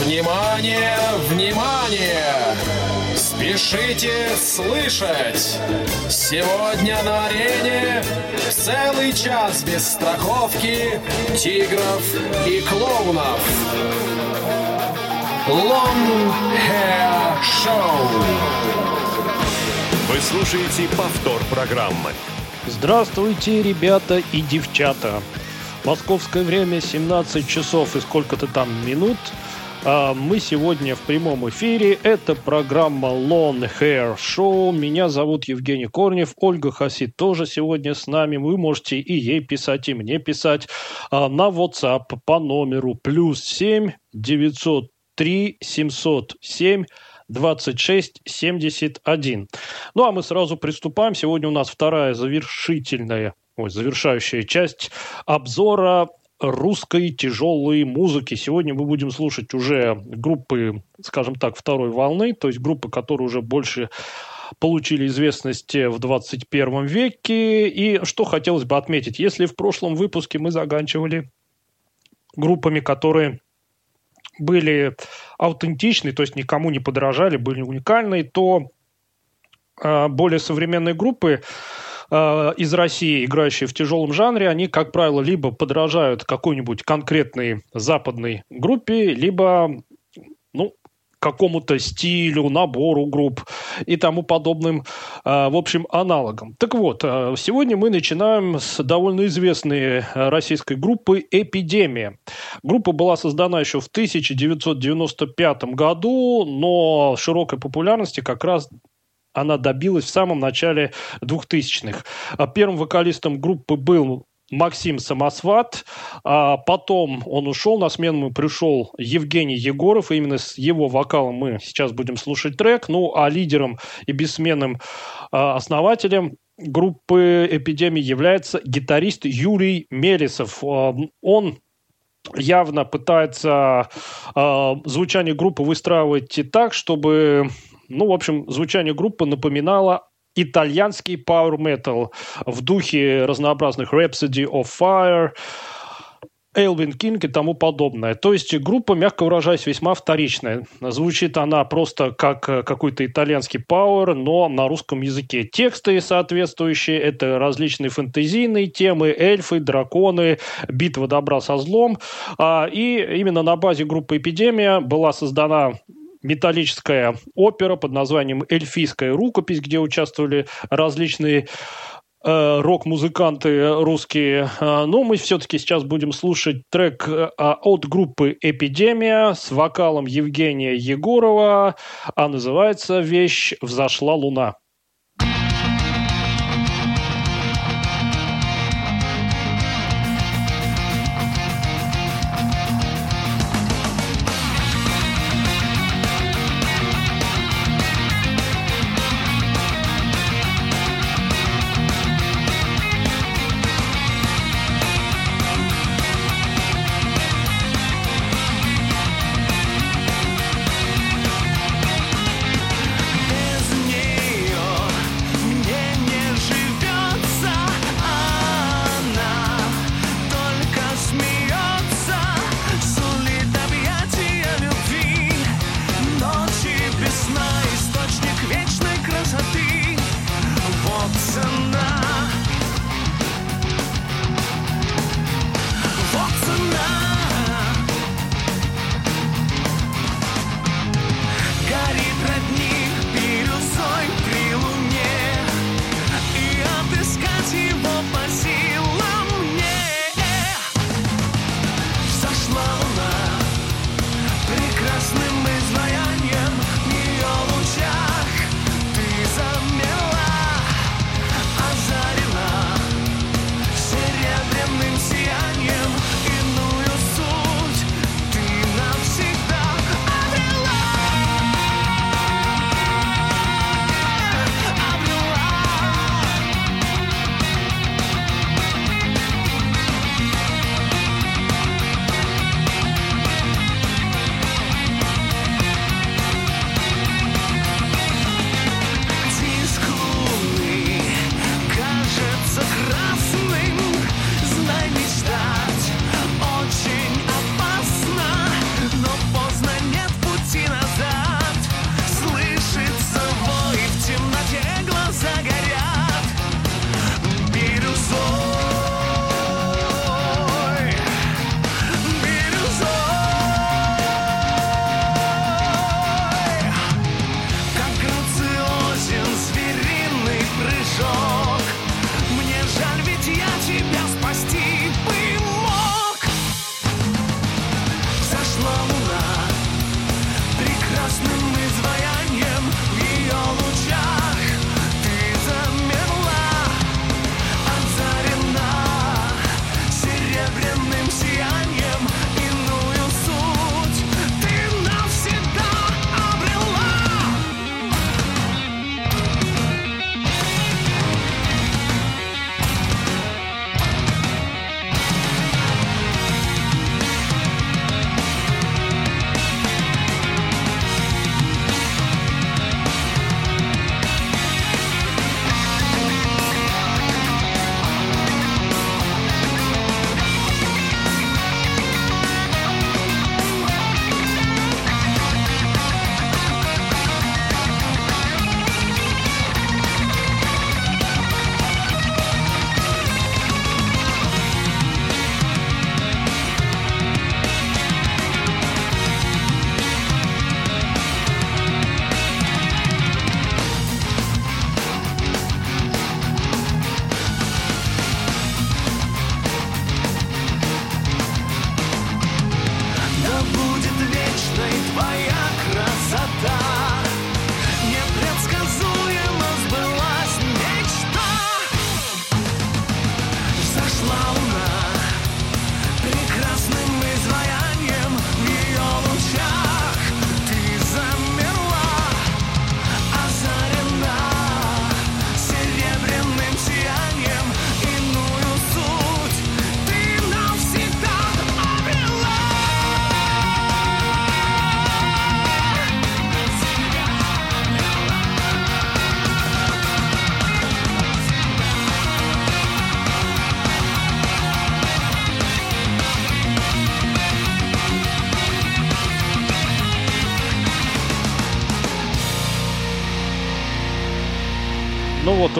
Внимание, внимание! Спешите слышать! Сегодня на арене целый час без страховки тигров и клоунов. Long Hair Show. Вы слушаете повтор программы. Здравствуйте, ребята и девчата. Московское время 17 часов и сколько-то там минут. А мы сегодня в прямом эфире. Это программа Long Hair Show. Меня зовут Евгений Корнев. Ольга Хасид тоже сегодня с нами. Вы можете и ей писать, и мне писать а, на WhatsApp по номеру плюс 7 903 707 2671. Ну, а мы сразу приступаем. Сегодня у нас вторая завершительная, ой, завершающая часть обзора русской тяжелой музыки. Сегодня мы будем слушать уже группы, скажем так, второй волны, то есть группы, которые уже больше получили известность в 21 веке. И что хотелось бы отметить, если в прошлом выпуске мы заканчивали группами, которые были аутентичны, то есть никому не подражали, были уникальны, то э, более современные группы э, из России, играющие в тяжелом жанре, они, как правило, либо подражают какой-нибудь конкретной западной группе, либо ну, какому-то стилю, набору групп и тому подобным, а, в общем, аналогам. Так вот, а, сегодня мы начинаем с довольно известной российской группы «Эпидемия». Группа была создана еще в 1995 году, но широкой популярности как раз она добилась в самом начале 2000-х. А первым вокалистом группы был Максим Самосват. А потом он ушел, на смену ему пришел Евгений Егоров, и именно с его вокалом мы сейчас будем слушать трек. Ну, а лидером и бессменным а, основателем группы «Эпидемия» является гитарист Юрий Мелесов. А, он явно пытается э, звучание группы выстраивать так, чтобы, ну, в общем, звучание группы напоминало итальянский power metal в духе разнообразных Rhapsody of Fire, Элвин Кинг и тому подобное. То есть группа, мягко выражаясь, весьма вторичная. Звучит она просто как э, какой-то итальянский пауэр, но на русском языке. Тексты соответствующие, это различные фэнтезийные темы, эльфы, драконы, битва добра со злом. А, и именно на базе группы «Эпидемия» была создана металлическая опера под названием «Эльфийская рукопись», где участвовали различные э, рок-музыканты русские. Э, но мы все-таки сейчас будем слушать трек э, от группы «Эпидемия» с вокалом Евгения Егорова, а называется вещь «Взошла луна».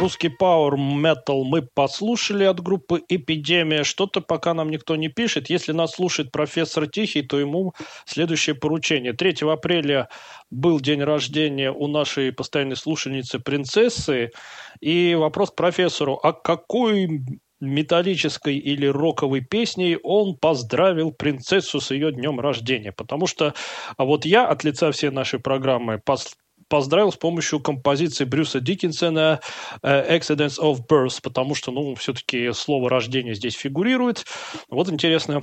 Русский Power Metal мы послушали от группы Эпидемия. Что-то пока нам никто не пишет. Если нас слушает профессор Тихий, то ему следующее поручение. 3 апреля был день рождения у нашей постоянной слушательницы принцессы. И вопрос к профессору. А какой металлической или роковой песней он поздравил принцессу с ее днем рождения. Потому что а вот я от лица всей нашей программы поздравил с помощью композиции Брюса Диккенсона э, «Accidents of Birth», потому что, ну, все-таки слово «рождение» здесь фигурирует. Вот интересно,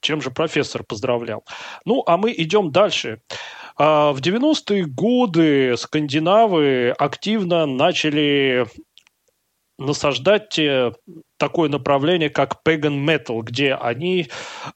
чем же профессор поздравлял. Ну, а мы идем дальше. А, в 90-е годы скандинавы активно начали насаждать э, такое направление, как pagan metal, где они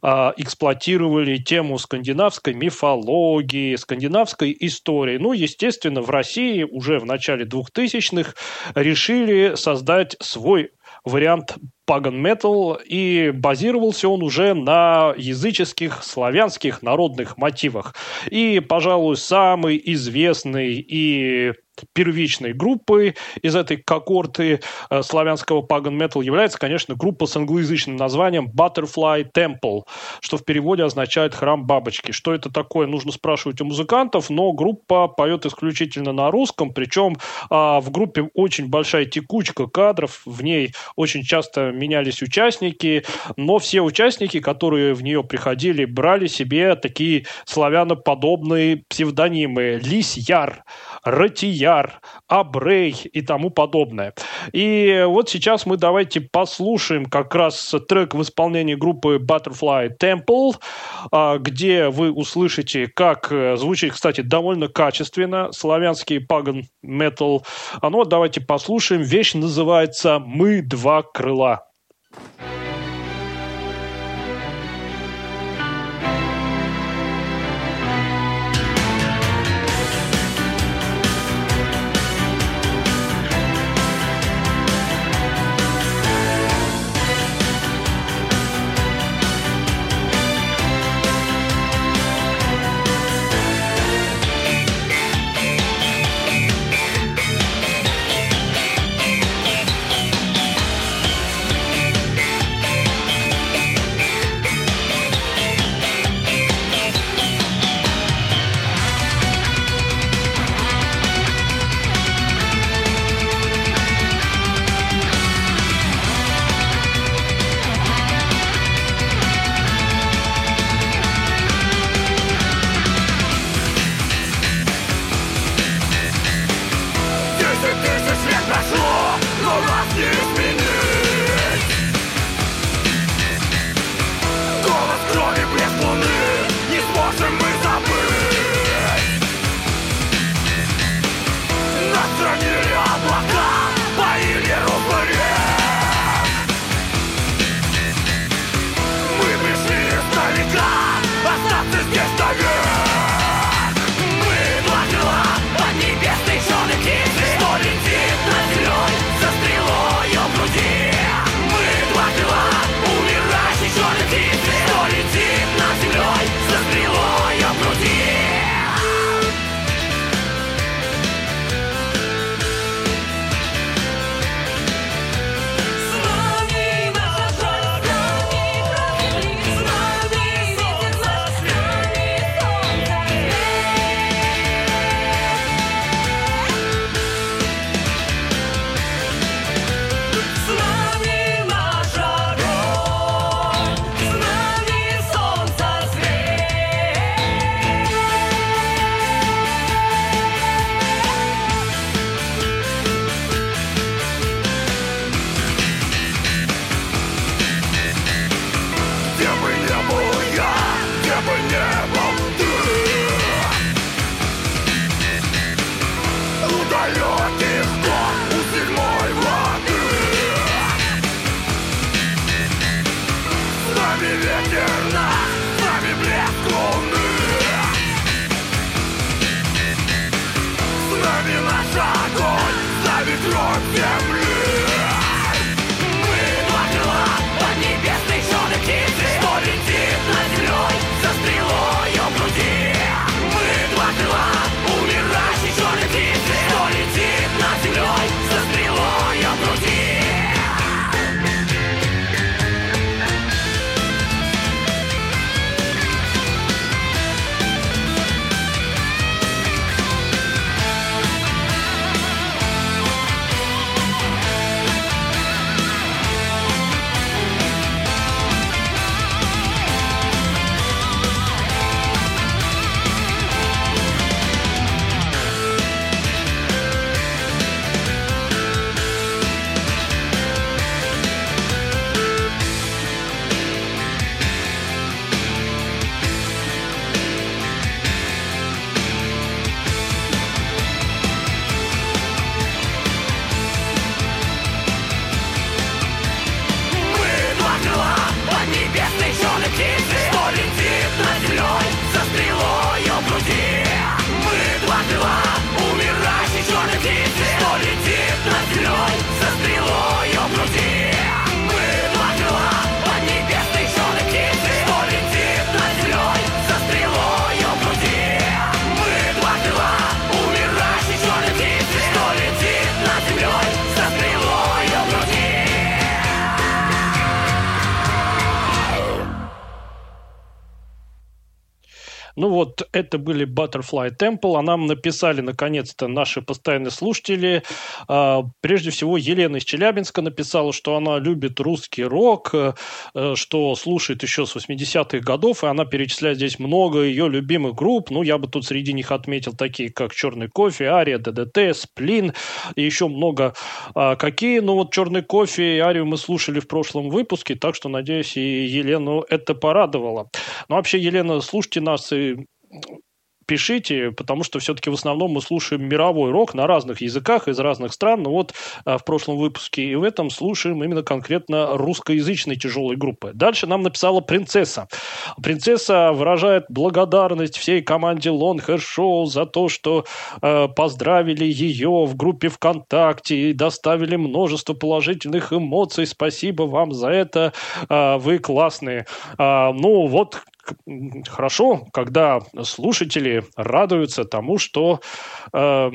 э, эксплуатировали тему скандинавской мифологии, скандинавской истории. Ну, естественно, в России уже в начале 2000-х решили создать свой вариант pagan metal, и базировался он уже на языческих славянских народных мотивах. И, пожалуй, самый известный и первичной группой из этой когорты э, славянского pagan metal является, конечно, группа с англоязычным названием Butterfly Temple, что в переводе означает «храм бабочки». Что это такое, нужно спрашивать у музыкантов, но группа поет исключительно на русском, причем э, в группе очень большая текучка кадров, в ней очень часто менялись участники, но все участники, которые в нее приходили, брали себе такие славяноподобные псевдонимы. Лис Яр, Ратияр, Абрей и тому подобное. И вот сейчас мы давайте послушаем как раз трек в исполнении группы Butterfly Temple, а, где вы услышите, как э, звучит, кстати, довольно качественно славянский паган метал. А ну вот давайте послушаем. Вещь называется «Мы два крыла». Thank you это были Butterfly Temple, а нам написали, наконец-то, наши постоянные слушатели. А, прежде всего, Елена из Челябинска написала, что она любит русский рок, э, что слушает еще с 80-х годов, и она перечисляет здесь много ее любимых групп. Ну, я бы тут среди них отметил такие, как «Черный кофе», «Ария», «ДДТ», «Сплин», и еще много а, какие. Ну, вот «Черный кофе» и «Арию» мы слушали в прошлом выпуске, так что, надеюсь, и Елену это порадовало. Но вообще, Елена, слушайте нас и пишите, потому что все-таки в основном мы слушаем мировой рок на разных языках из разных стран. Но вот а, в прошлом выпуске и в этом слушаем именно конкретно русскоязычной тяжелой группы. Дальше нам написала принцесса. Принцесса выражает благодарность всей команде Hair Show за то, что э, поздравили ее в группе ВКонтакте и доставили множество положительных эмоций. Спасибо вам за это. Э, вы классные. Э, ну вот хорошо, когда слушатели радуются тому, что э,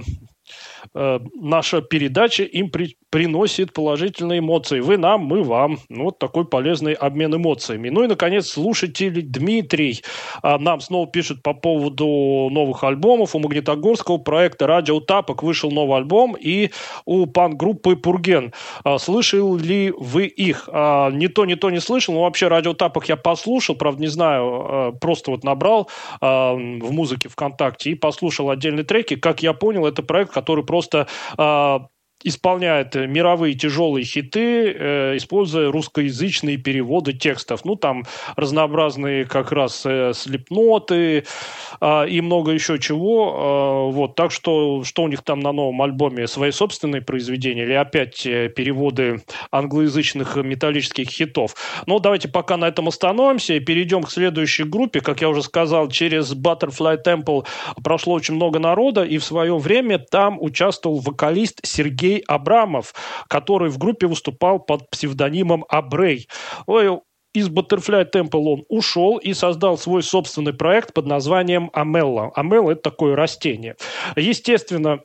э, наша передача им при, приносит положительные эмоции. Вы нам, мы вам. Ну, вот такой полезный обмен эмоциями. Ну и, наконец, слушатель Дмитрий а, нам снова пишет по поводу новых альбомов. У Магнитогорского проекта «Радио Тапок» вышел новый альбом, и у пан-группы «Пурген». А, слышал ли вы их? А, не то, не то не слышал, но вообще «Радио Тапок» я послушал, правда, не знаю, просто вот набрал в музыке ВКонтакте и послушал отдельные треки. Как я понял, это проект, который просто исполняет мировые тяжелые хиты, э, используя русскоязычные переводы текстов. Ну, там разнообразные как раз э, слепноты э, и много еще чего. Э, вот, так что, что у них там на новом альбоме? Свои собственные произведения или опять э, переводы англоязычных металлических хитов? Ну, давайте пока на этом остановимся и перейдем к следующей группе. Как я уже сказал, через Butterfly Temple прошло очень много народа, и в свое время там участвовал вокалист Сергей Сергей Абрамов, который в группе выступал под псевдонимом Абрей. Ой, из Butterfly Temple он ушел и создал свой собственный проект под названием Амелла. Амелла – это такое растение. Естественно,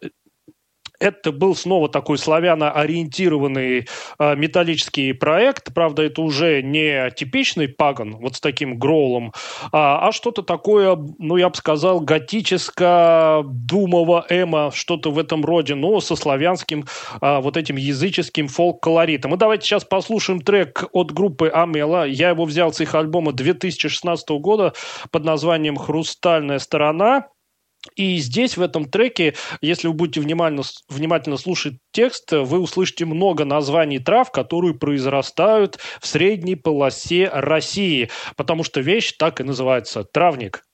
это был снова такой славяно-ориентированный э, металлический проект. Правда, это уже не типичный паган, вот с таким гроулом, а, а что-то такое, ну, я бы сказал, готическо-думово эмо, что-то в этом роде, но со славянским э, вот этим языческим фолк-колоритом. И давайте сейчас послушаем трек от группы Амела. Я его взял с их альбома 2016 года под названием «Хрустальная сторона». И здесь, в этом треке, если вы будете внимательно, внимательно слушать текст, вы услышите много названий трав, которые произрастают в средней полосе России, потому что вещь так и называется – травник.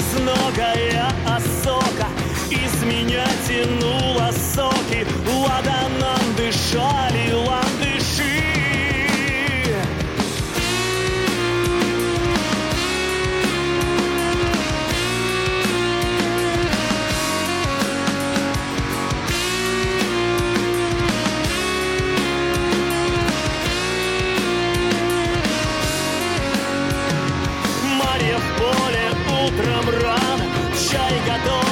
Безногая осока Из меня тянула Утром рано чай готов.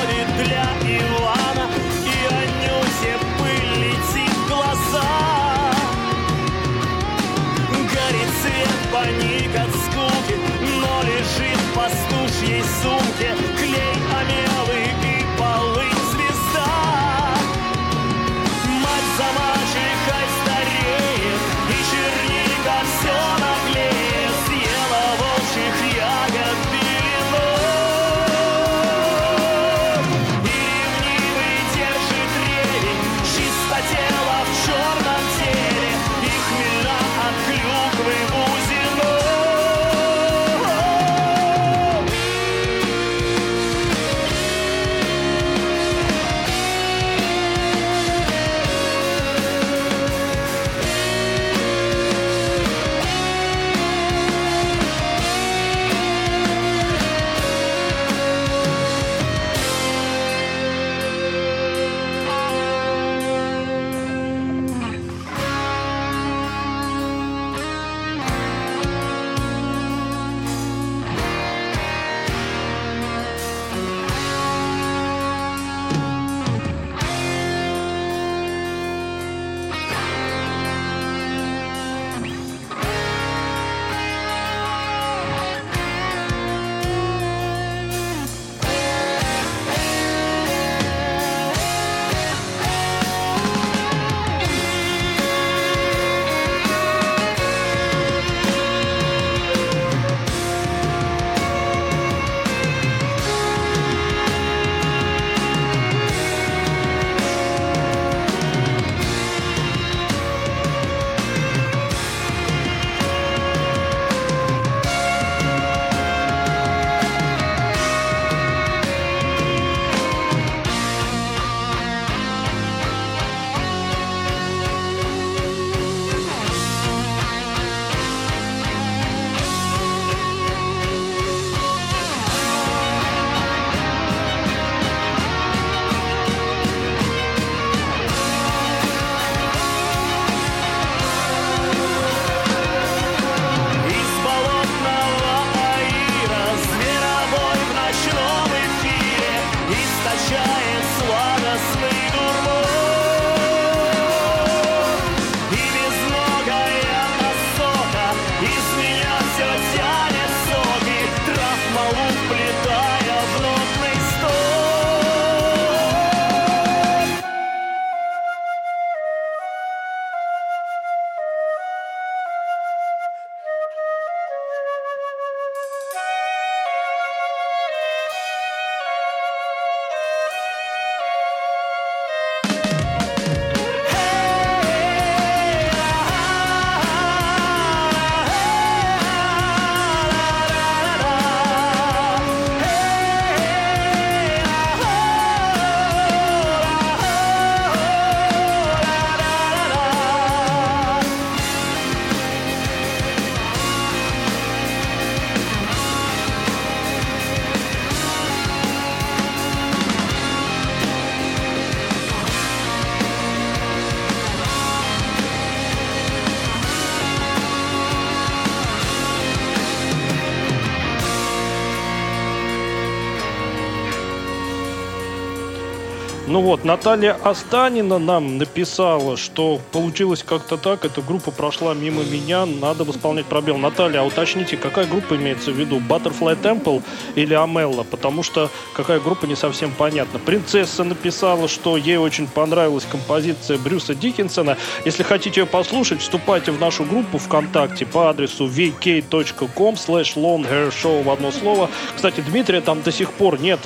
Ну вот, Наталья Останина нам написала, что получилось как-то так, эта группа прошла мимо меня, надо восполнять пробел. Наталья, а уточните, какая группа имеется в виду, Butterfly Temple или Амелла? Потому что какая группа не совсем понятна. Принцесса написала, что ей очень понравилась композиция Брюса Диккенсона. Если хотите ее послушать, вступайте в нашу группу ВКонтакте по адресу vk.com slash show в одно слово. Кстати, Дмитрия там до сих пор нет,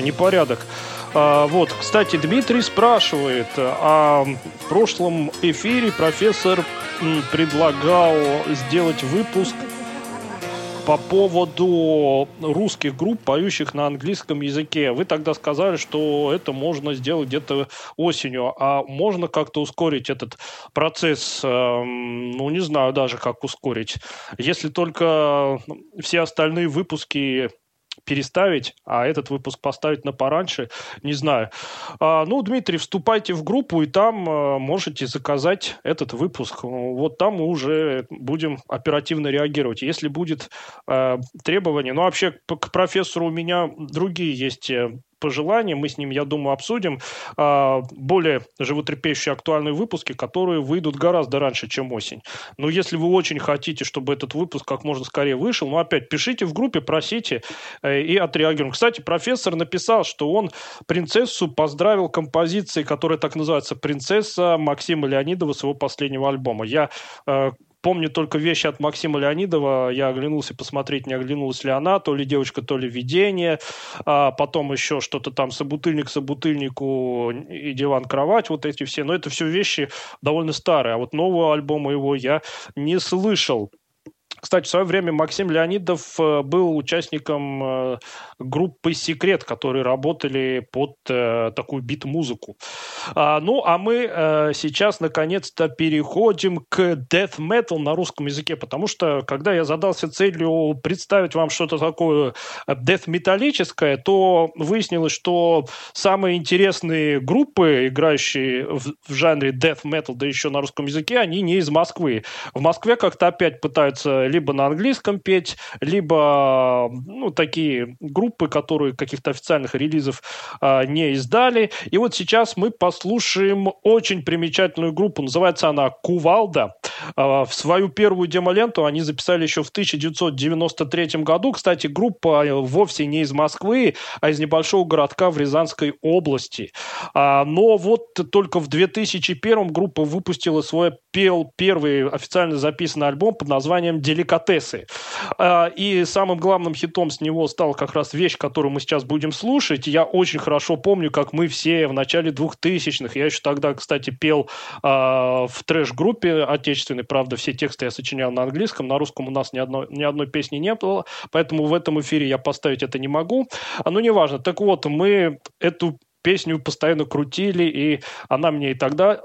непорядок. А, вот, кстати, Дмитрий спрашивает, а в прошлом эфире профессор предлагал сделать выпуск по поводу русских групп, поющих на английском языке. Вы тогда сказали, что это можно сделать где-то осенью. А можно как-то ускорить этот процесс? Эм, ну, не знаю даже, как ускорить. Если только все остальные выпуски переставить, а этот выпуск поставить на пораньше, не знаю. А, ну, Дмитрий, вступайте в группу, и там а, можете заказать этот выпуск. Вот там мы уже будем оперативно реагировать. Если будет а, требование, ну, вообще к профессору у меня другие есть э, пожелания. Мы с ним, я думаю, обсудим э, более животрепещущие актуальные выпуски, которые выйдут гораздо раньше, чем осень. Но если вы очень хотите, чтобы этот выпуск как можно скорее вышел, ну, опять, пишите в группе, просите э, и отреагируем. Кстати, профессор написал, что он принцессу поздравил композицией, которая так называется «Принцесса» Максима Леонидова с его последнего альбома. Я э, Помню только вещи от Максима Леонидова. Я оглянулся посмотреть, не оглянулась ли она. То ли девочка, то ли видение. А потом еще что-то там собутыльник собутыльнику и диван-кровать. Вот эти все. Но это все вещи довольно старые. А вот нового альбома его я не слышал. Кстати, в свое время Максим Леонидов э, был участником э, группы «Секрет», которые работали под э, такую бит-музыку. А, ну, а мы сейчас, наконец-то, переходим к death metal на русском языке, потому что, когда я задался целью представить вам что-то такое death-металлическое, то выяснилось, что самые интересные группы, играющие в, жанре death metal, да еще на русском языке, они не из Москвы. В Москве как-то опять пытаются либо на английском петь, либо ну, такие группы, которые каких-то официальных релизов а, не издали. И вот сейчас мы послушаем очень примечательную группу. Называется она «Кувалда». А, в свою первую демоленту они записали еще в 1993 году. Кстати, группа вовсе не из Москвы, а из небольшого городка в Рязанской области. А, но вот только в 2001 группа выпустила свой первый официально записанный альбом под названием «Деликатесы». А, и самым главным хитом с него стал как раз вещь, которую мы сейчас будем слушать. Я очень хорошо помню, как мы все в начале 2000-х, я еще тогда, кстати, пел в трэш-группе отечественной правда, все тексты я сочинял на английском, на русском у нас ни одной, ни одной песни не было, поэтому в этом эфире я поставить это не могу. А, ну, неважно. Так вот, мы эту песню постоянно крутили, и она мне и тогда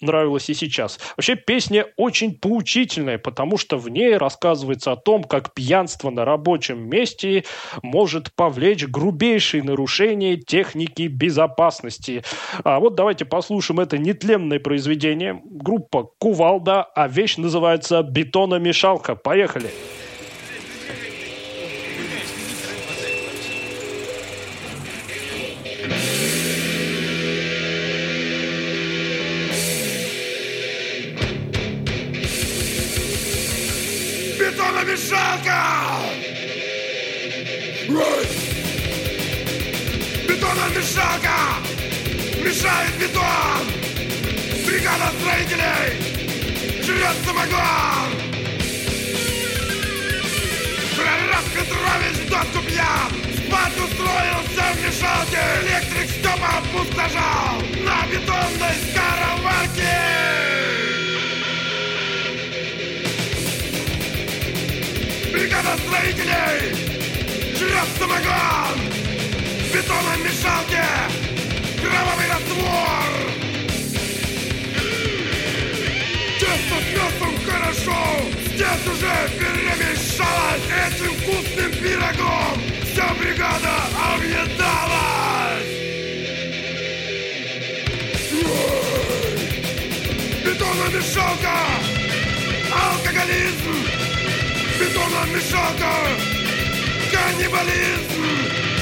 нравилась и сейчас. Вообще песня очень поучительная, потому что в ней рассказывается о том, как пьянство на рабочем месте может повлечь грубейшие нарушения техники безопасности. А вот давайте послушаем это нетленное произведение. Группа «Кувалда», а вещь называется «Бетономешалка». Поехали! Поехали! Бетон! Бригада строителей! Жрет самогон! Прораб Петрович доску пьян! Спать устроился в мешалке! Электрик Степа опустошал на бетонной скороварке! бригада строителей Жрет самогон В бетонной мешалке Кровавый раствор! Тесто с мясом хорошо! Здесь уже перемешалось Этим вкусным пирогом! Вся бригада объедалась! Бетономешалка Алкоголизм! Бетономешалка, каннибализм.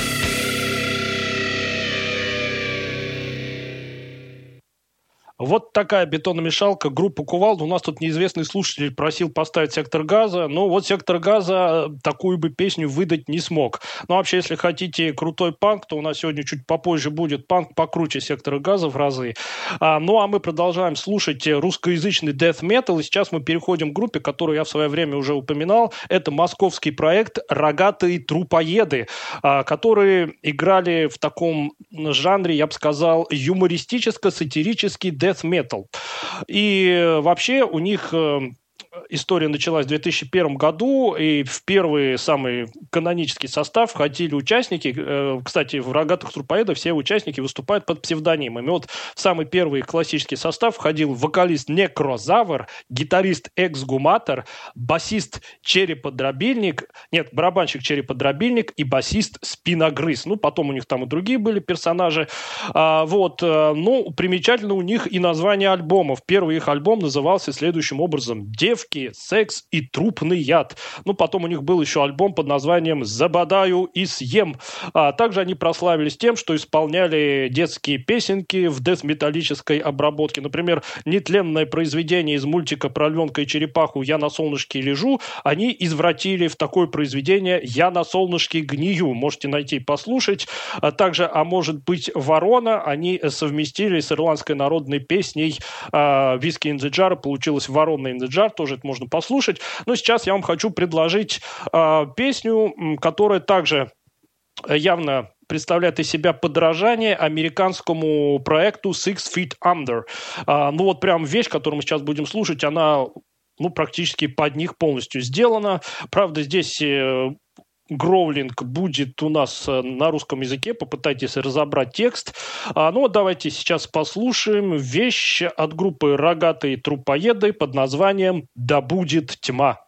Вот такая бетономешалка, группа Кувалда. У нас тут неизвестный слушатель просил поставить «Сектор газа». Ну, вот «Сектор газа» такую бы песню выдать не смог. Ну, вообще, если хотите крутой панк, то у нас сегодня чуть попозже будет панк покруче «Сектора газа» в разы. А, ну, а мы продолжаем слушать русскоязычный death metal. И сейчас мы переходим к группе, которую я в свое время уже упоминал. Это московский проект «Рогатые трупоеды», а, которые играли в таком жанре, я бы сказал, юмористическо-сатирический death metal. И вообще у них э, история началась в 2001 году, и в первый самый канонический состав входили участники. Э, кстати, в «Рогатых трупоедах» все участники выступают под псевдонимами. Вот в самый первый классический состав входил вокалист Некрозавр, гитарист Эксгуматор, басист Череподробильник, нет, барабанщик Череподробильник и басист Спиногрыз. Ну, потом у них там и другие были персонажи. А, вот, э, ну, примечательно у них и название альбомов. Первый их альбом назывался следующим образом «Дев девки, секс и трупный яд. Ну, потом у них был еще альбом под названием «Забодаю и съем». А также они прославились тем, что исполняли детские песенки в десметаллической обработке. Например, нетленное произведение из мультика про львенка и черепаху «Я на солнышке лежу» они извратили в такое произведение «Я на солнышке гнию». Можете найти и послушать. А также «А может быть ворона» они совместили с ирландской народной песней «Виски in the Jar». Получилось «Ворона in the Jar», тоже тоже это можно послушать. Но сейчас я вам хочу предложить э, песню, которая также явно представляет из себя подражание американскому проекту Six Feet Under. А, ну вот прям вещь, которую мы сейчас будем слушать, она ну, практически под них полностью сделана. Правда, здесь э, Гроулинг будет у нас э, на русском языке. Попытайтесь разобрать текст. А, ну, давайте сейчас послушаем вещь от группы «Рогатые трупоеды» под названием «Да будет тьма».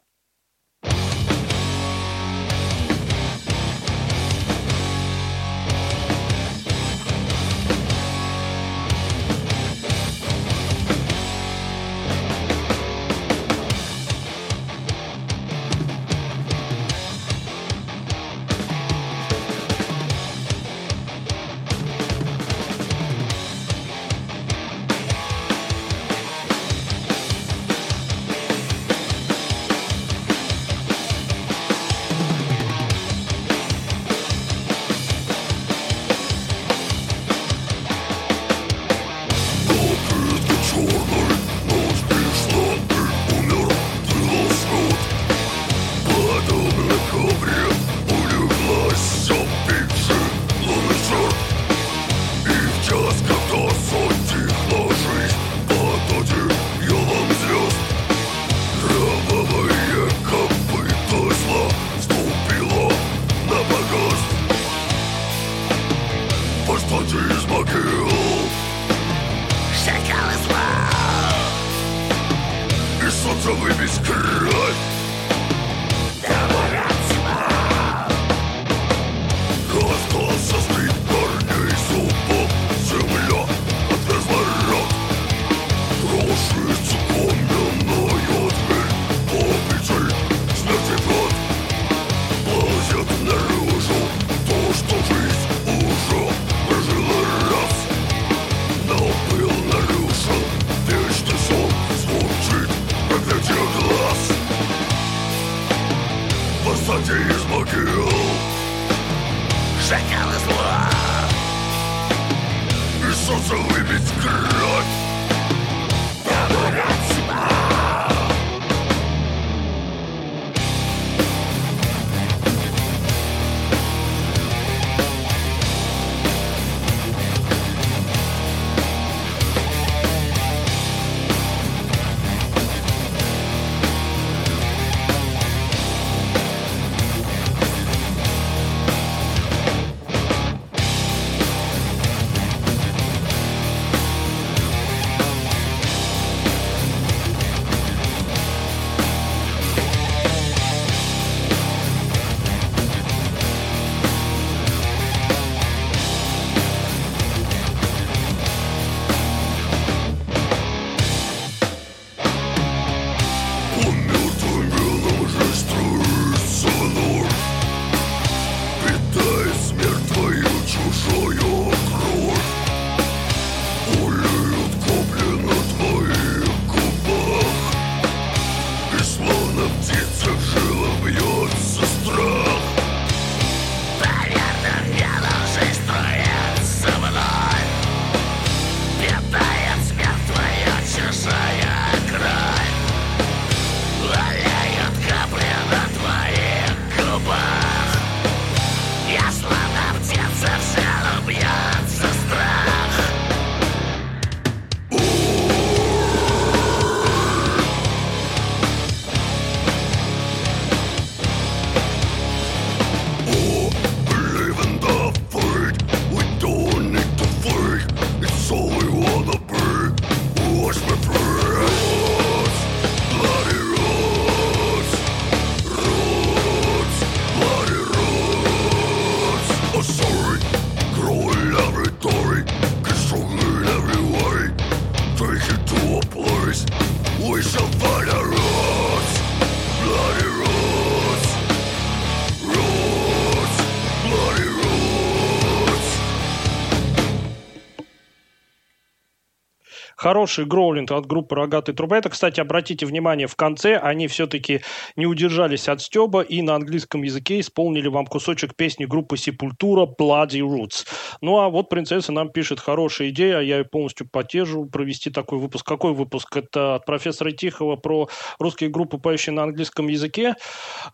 Хороший гроулинг от группы «Рогатый труба». Это, кстати, обратите внимание, в конце они все-таки не удержались от стеба и на английском языке исполнили вам кусочек песни группы «Сепультура» «Bloody Roots». Ну, а вот принцесса нам пишет хорошая идея, я ее полностью поддерживаю, провести такой выпуск. Какой выпуск? Это от профессора Тихого про русские группы, поющие на английском языке.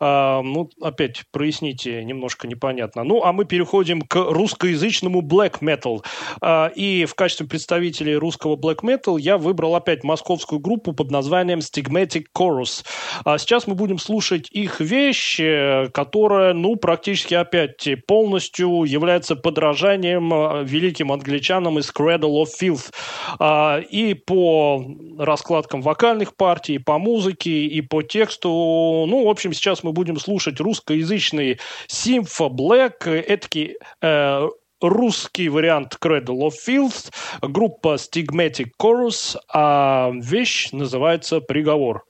А, ну, опять проясните, немножко непонятно. Ну, а мы переходим к русскоязычному black metal. А, и в качестве представителей русского black metal metal я выбрал опять московскую группу под названием Stigmatic Chorus. А сейчас мы будем слушать их вещь, которая, ну, практически опять полностью является подражанием а, великим англичанам из Cradle of Filth. А, и по раскладкам вокальных партий, по музыке, и по тексту. Ну, в общем, сейчас мы будем слушать русскоязычный Sympho Black, этакий э, русский вариант Cradle of Filth, группа Stigmatic Chorus, а вещь называется «Приговор».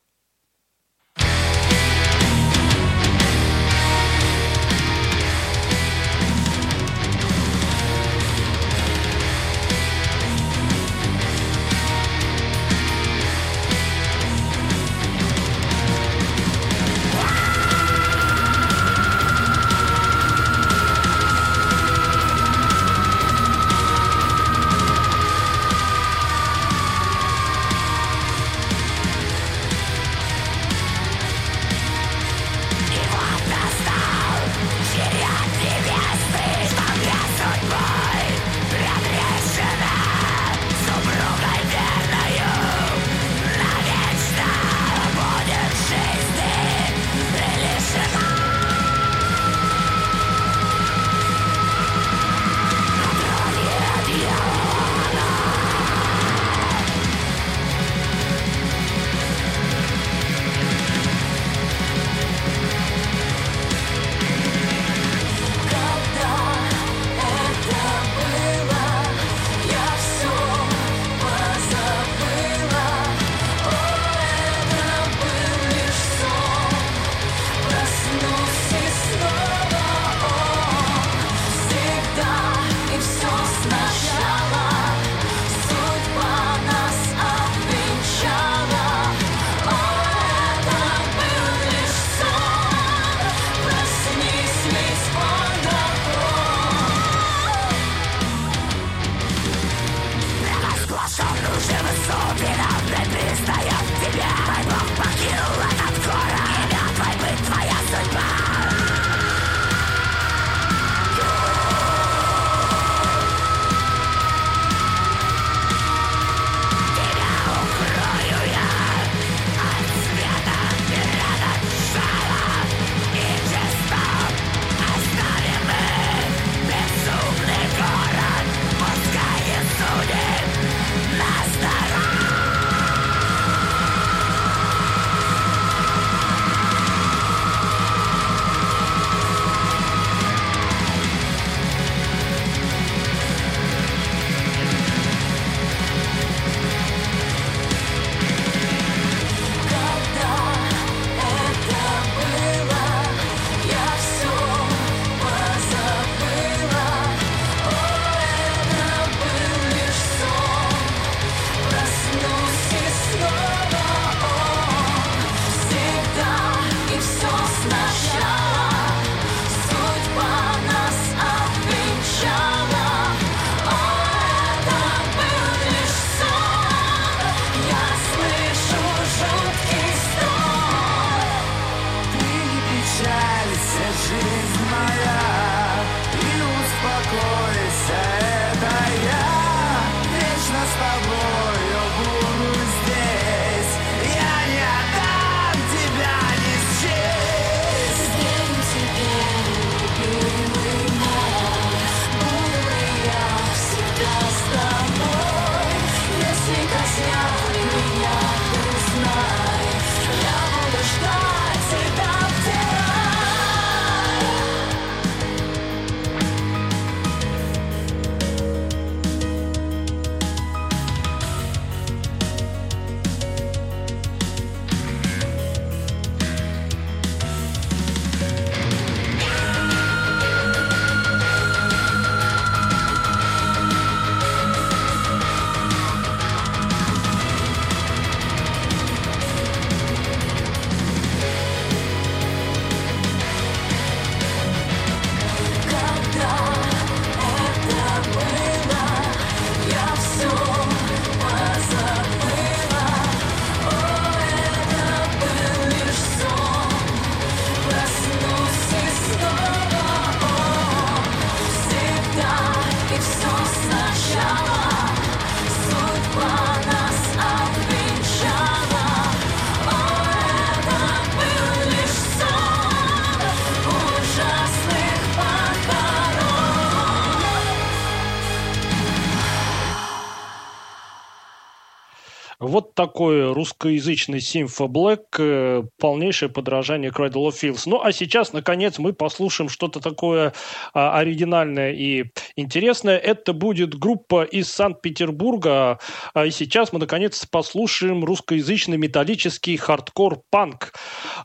Вот такой русскоязычный симфо- black, э, полнейшее подражание Cradle of Filth. Ну, а сейчас, наконец, мы послушаем что-то такое а, оригинальное и интересное. Это будет группа из Санкт-Петербурга. А, и сейчас мы, наконец, послушаем русскоязычный металлический хардкор-панк.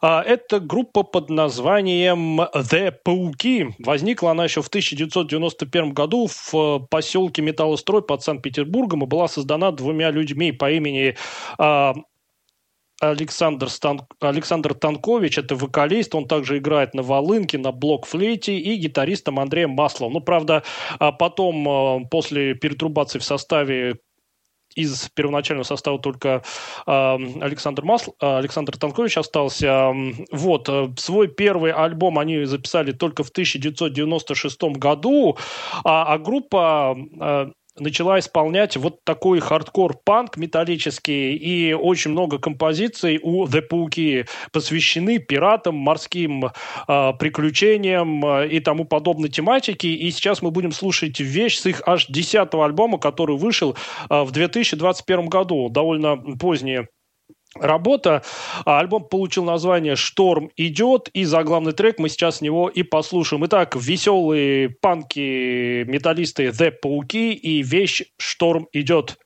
А, это группа под названием The Пауки. Возникла она еще в 1991 году в поселке Металлострой под Санкт-Петербургом и была создана двумя людьми по имени а, Александр, Стан... Александр Танкович, это вокалист, он также играет на волынке, на блокфлейте и гитаристом Андреем Масловым. Ну, правда, а потом, а, после перетрубации в составе из первоначального состава только э, Александр Масл, Александр Танкович остался. Вот, свой первый альбом они записали только в 1996 году, а, а группа э, начала исполнять вот такой хардкор-панк металлический, и очень много композиций у The Пауки посвящены пиратам, морским э, приключениям э, и тому подобной тематике. И сейчас мы будем слушать вещь с их аж десятого альбома, который вышел э, в 2021 году, довольно поздние работа. А альбом получил название «Шторм идет», и заглавный трек мы сейчас с него и послушаем. Итак, веселые панки, металлисты The Пауки и вещь «Шторм идет».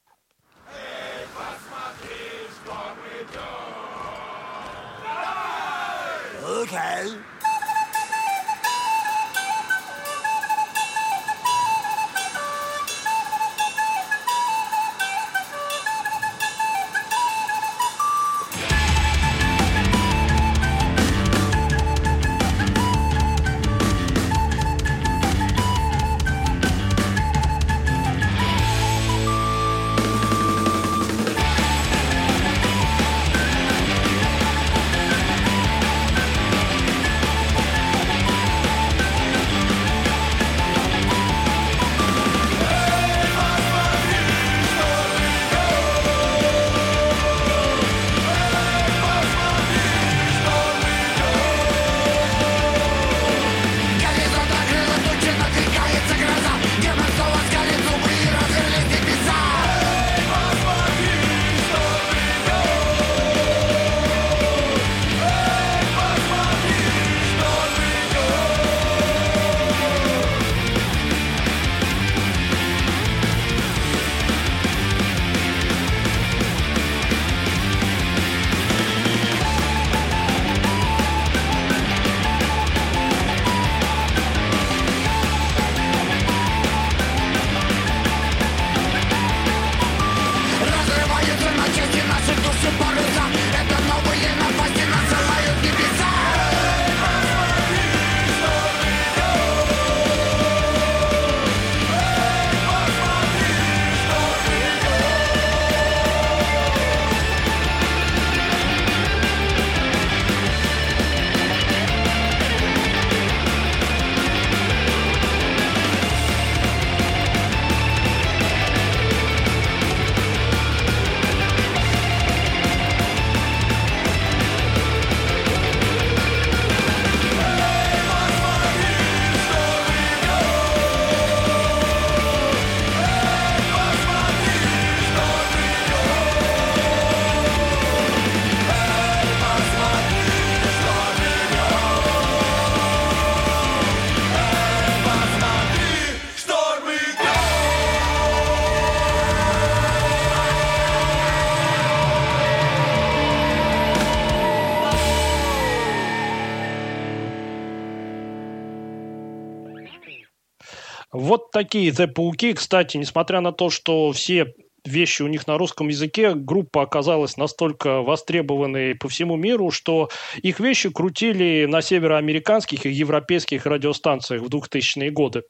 Такие The Пауки. Кстати, несмотря на то, что все вещи у них на русском языке, группа оказалась настолько востребованной по всему миру, что их вещи крутили на североамериканских и европейских радиостанциях в 2000-е годы.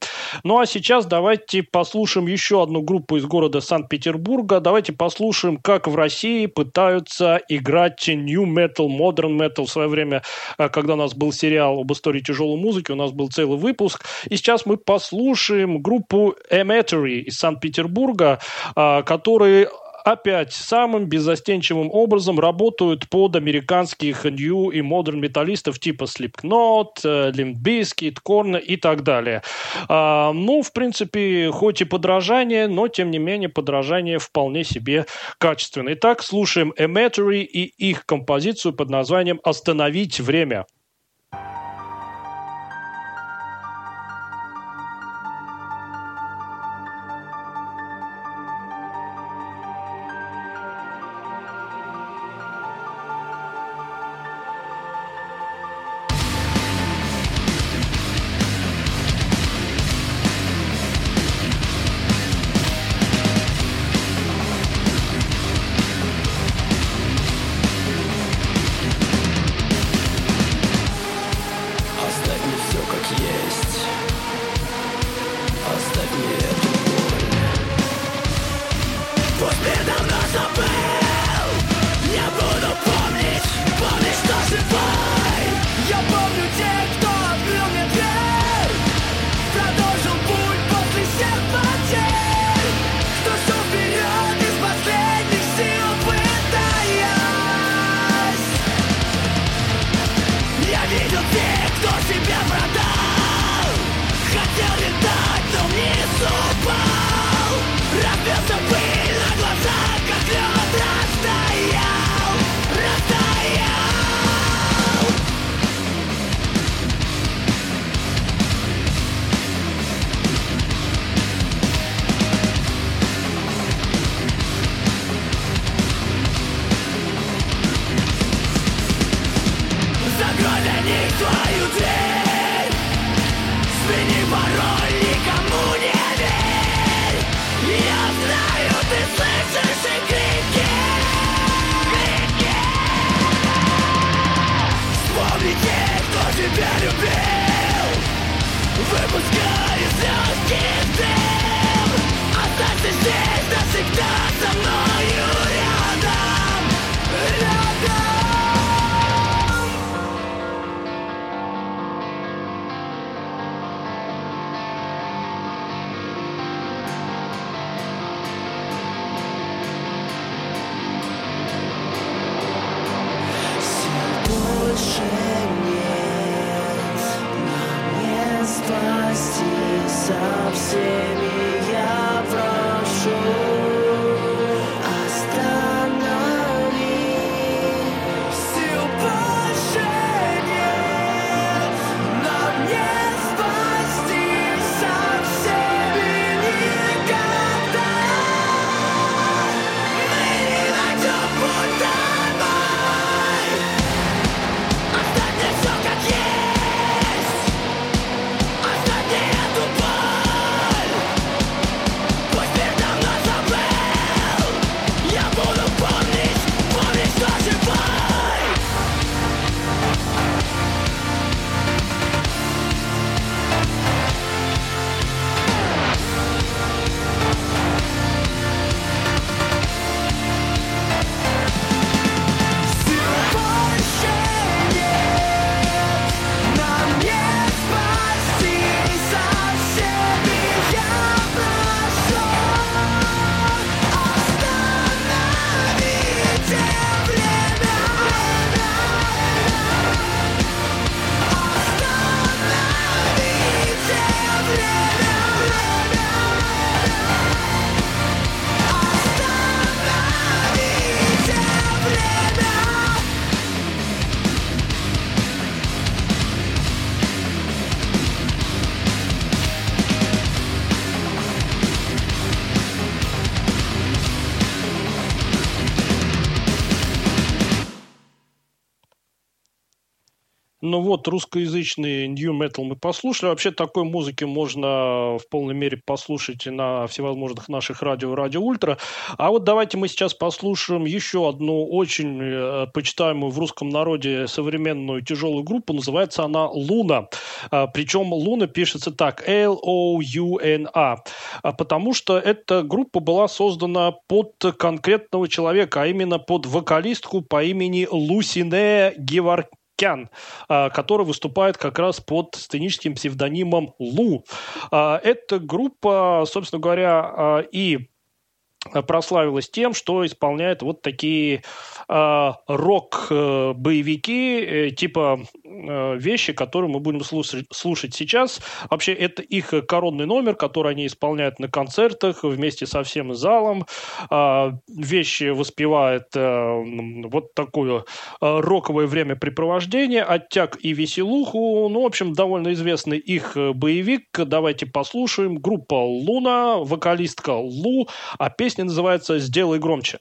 Ну а сейчас давайте послушаем еще одну группу из города Санкт-Петербурга. Давайте послушаем, как в России пытаются играть New Metal, Modern Metal. В свое время, э, когда у нас был сериал об истории тяжелой музыки, у нас был целый выпуск. И сейчас мы послушаем группу Emetry из Санкт-Петербурга, э, которые опять самым беззастенчивым образом работают под американских new и modern металлистов типа Slipknot, Limp Bizkit, Korn и так далее. А, ну, в принципе, хоть и подражание, но, тем не менее, подражание вполне себе качественное. Итак, слушаем Emetry и их композицию под названием «Остановить время». Вот, русскоязычный new metal мы послушали. Вообще такой музыки можно в полной мере послушать и на всевозможных наших радио, радио ультра. А вот давайте мы сейчас послушаем еще одну очень э, почитаемую в русском народе современную тяжелую группу. Называется она «Луна». А, причем «Луна» пишется так, L-O-U-N-A. А, потому что эта группа была создана под конкретного человека, а именно под вокалистку по имени Лусине Гевар Кян, а, который выступает как раз под сценическим псевдонимом Лу. А, эта группа, собственно говоря, а, и прославилась тем, что исполняет вот такие рок-боевики, э, типа э, вещи, которые мы будем слушать, сейчас. Вообще, это их коронный номер, который они исполняют на концертах вместе со всем залом. Э, вещи воспевает э, вот такое э, роковое времяпрепровождение, оттяг и веселуху. Ну, в общем, довольно известный их боевик. Давайте послушаем. Группа «Луна», вокалистка Лу, а Песня называется «Сделай громче».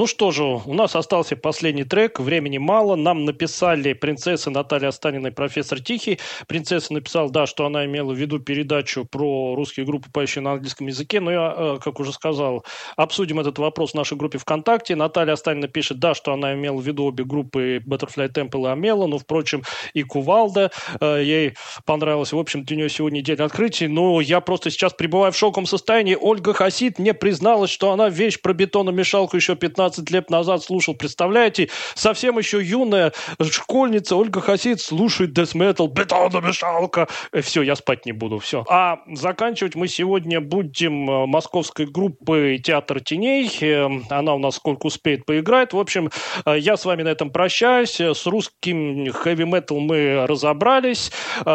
Ну что же, у нас остался последний трек, времени мало. Нам написали принцесса Наталья Останина и профессор Тихий. Принцесса написала, да, что она имела в виду передачу про русские группы, поющие на английском языке. Но я, э, как уже сказал, обсудим этот вопрос в нашей группе ВКонтакте. Наталья Останина пишет, да, что она имела в виду обе группы Butterfly Temple и Амела, но, впрочем, и Кувалда. Э, ей понравилось. В общем-то, у нее сегодня день открытий. Но я просто сейчас пребываю в шоковом состоянии. Ольга Хасид мне призналась, что она вещь про бетономешалку еще 15 15 лет назад слушал. Представляете, совсем еще юная школьница Ольга Хасид слушает death metal, бетономешалка. Э, все, я спать не буду, все. А заканчивать мы сегодня будем э, московской группой «Театр теней». Э, она у нас сколько успеет поиграть. В общем, я с вами на этом прощаюсь. С русским хэви-метал мы разобрались.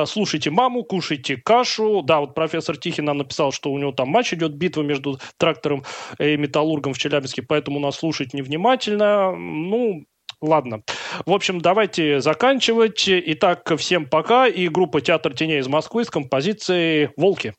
Слушайте маму, кушайте кашу. Да, вот профессор Тихин нам написал, что у него там матч идет, битва между трактором и металлургом в Челябинске, поэтому нас слушать невнимательно. Ну, Ладно. В общем, давайте заканчивать. Итак, всем пока. И группа «Театр теней» из Москвы с композицией «Волки».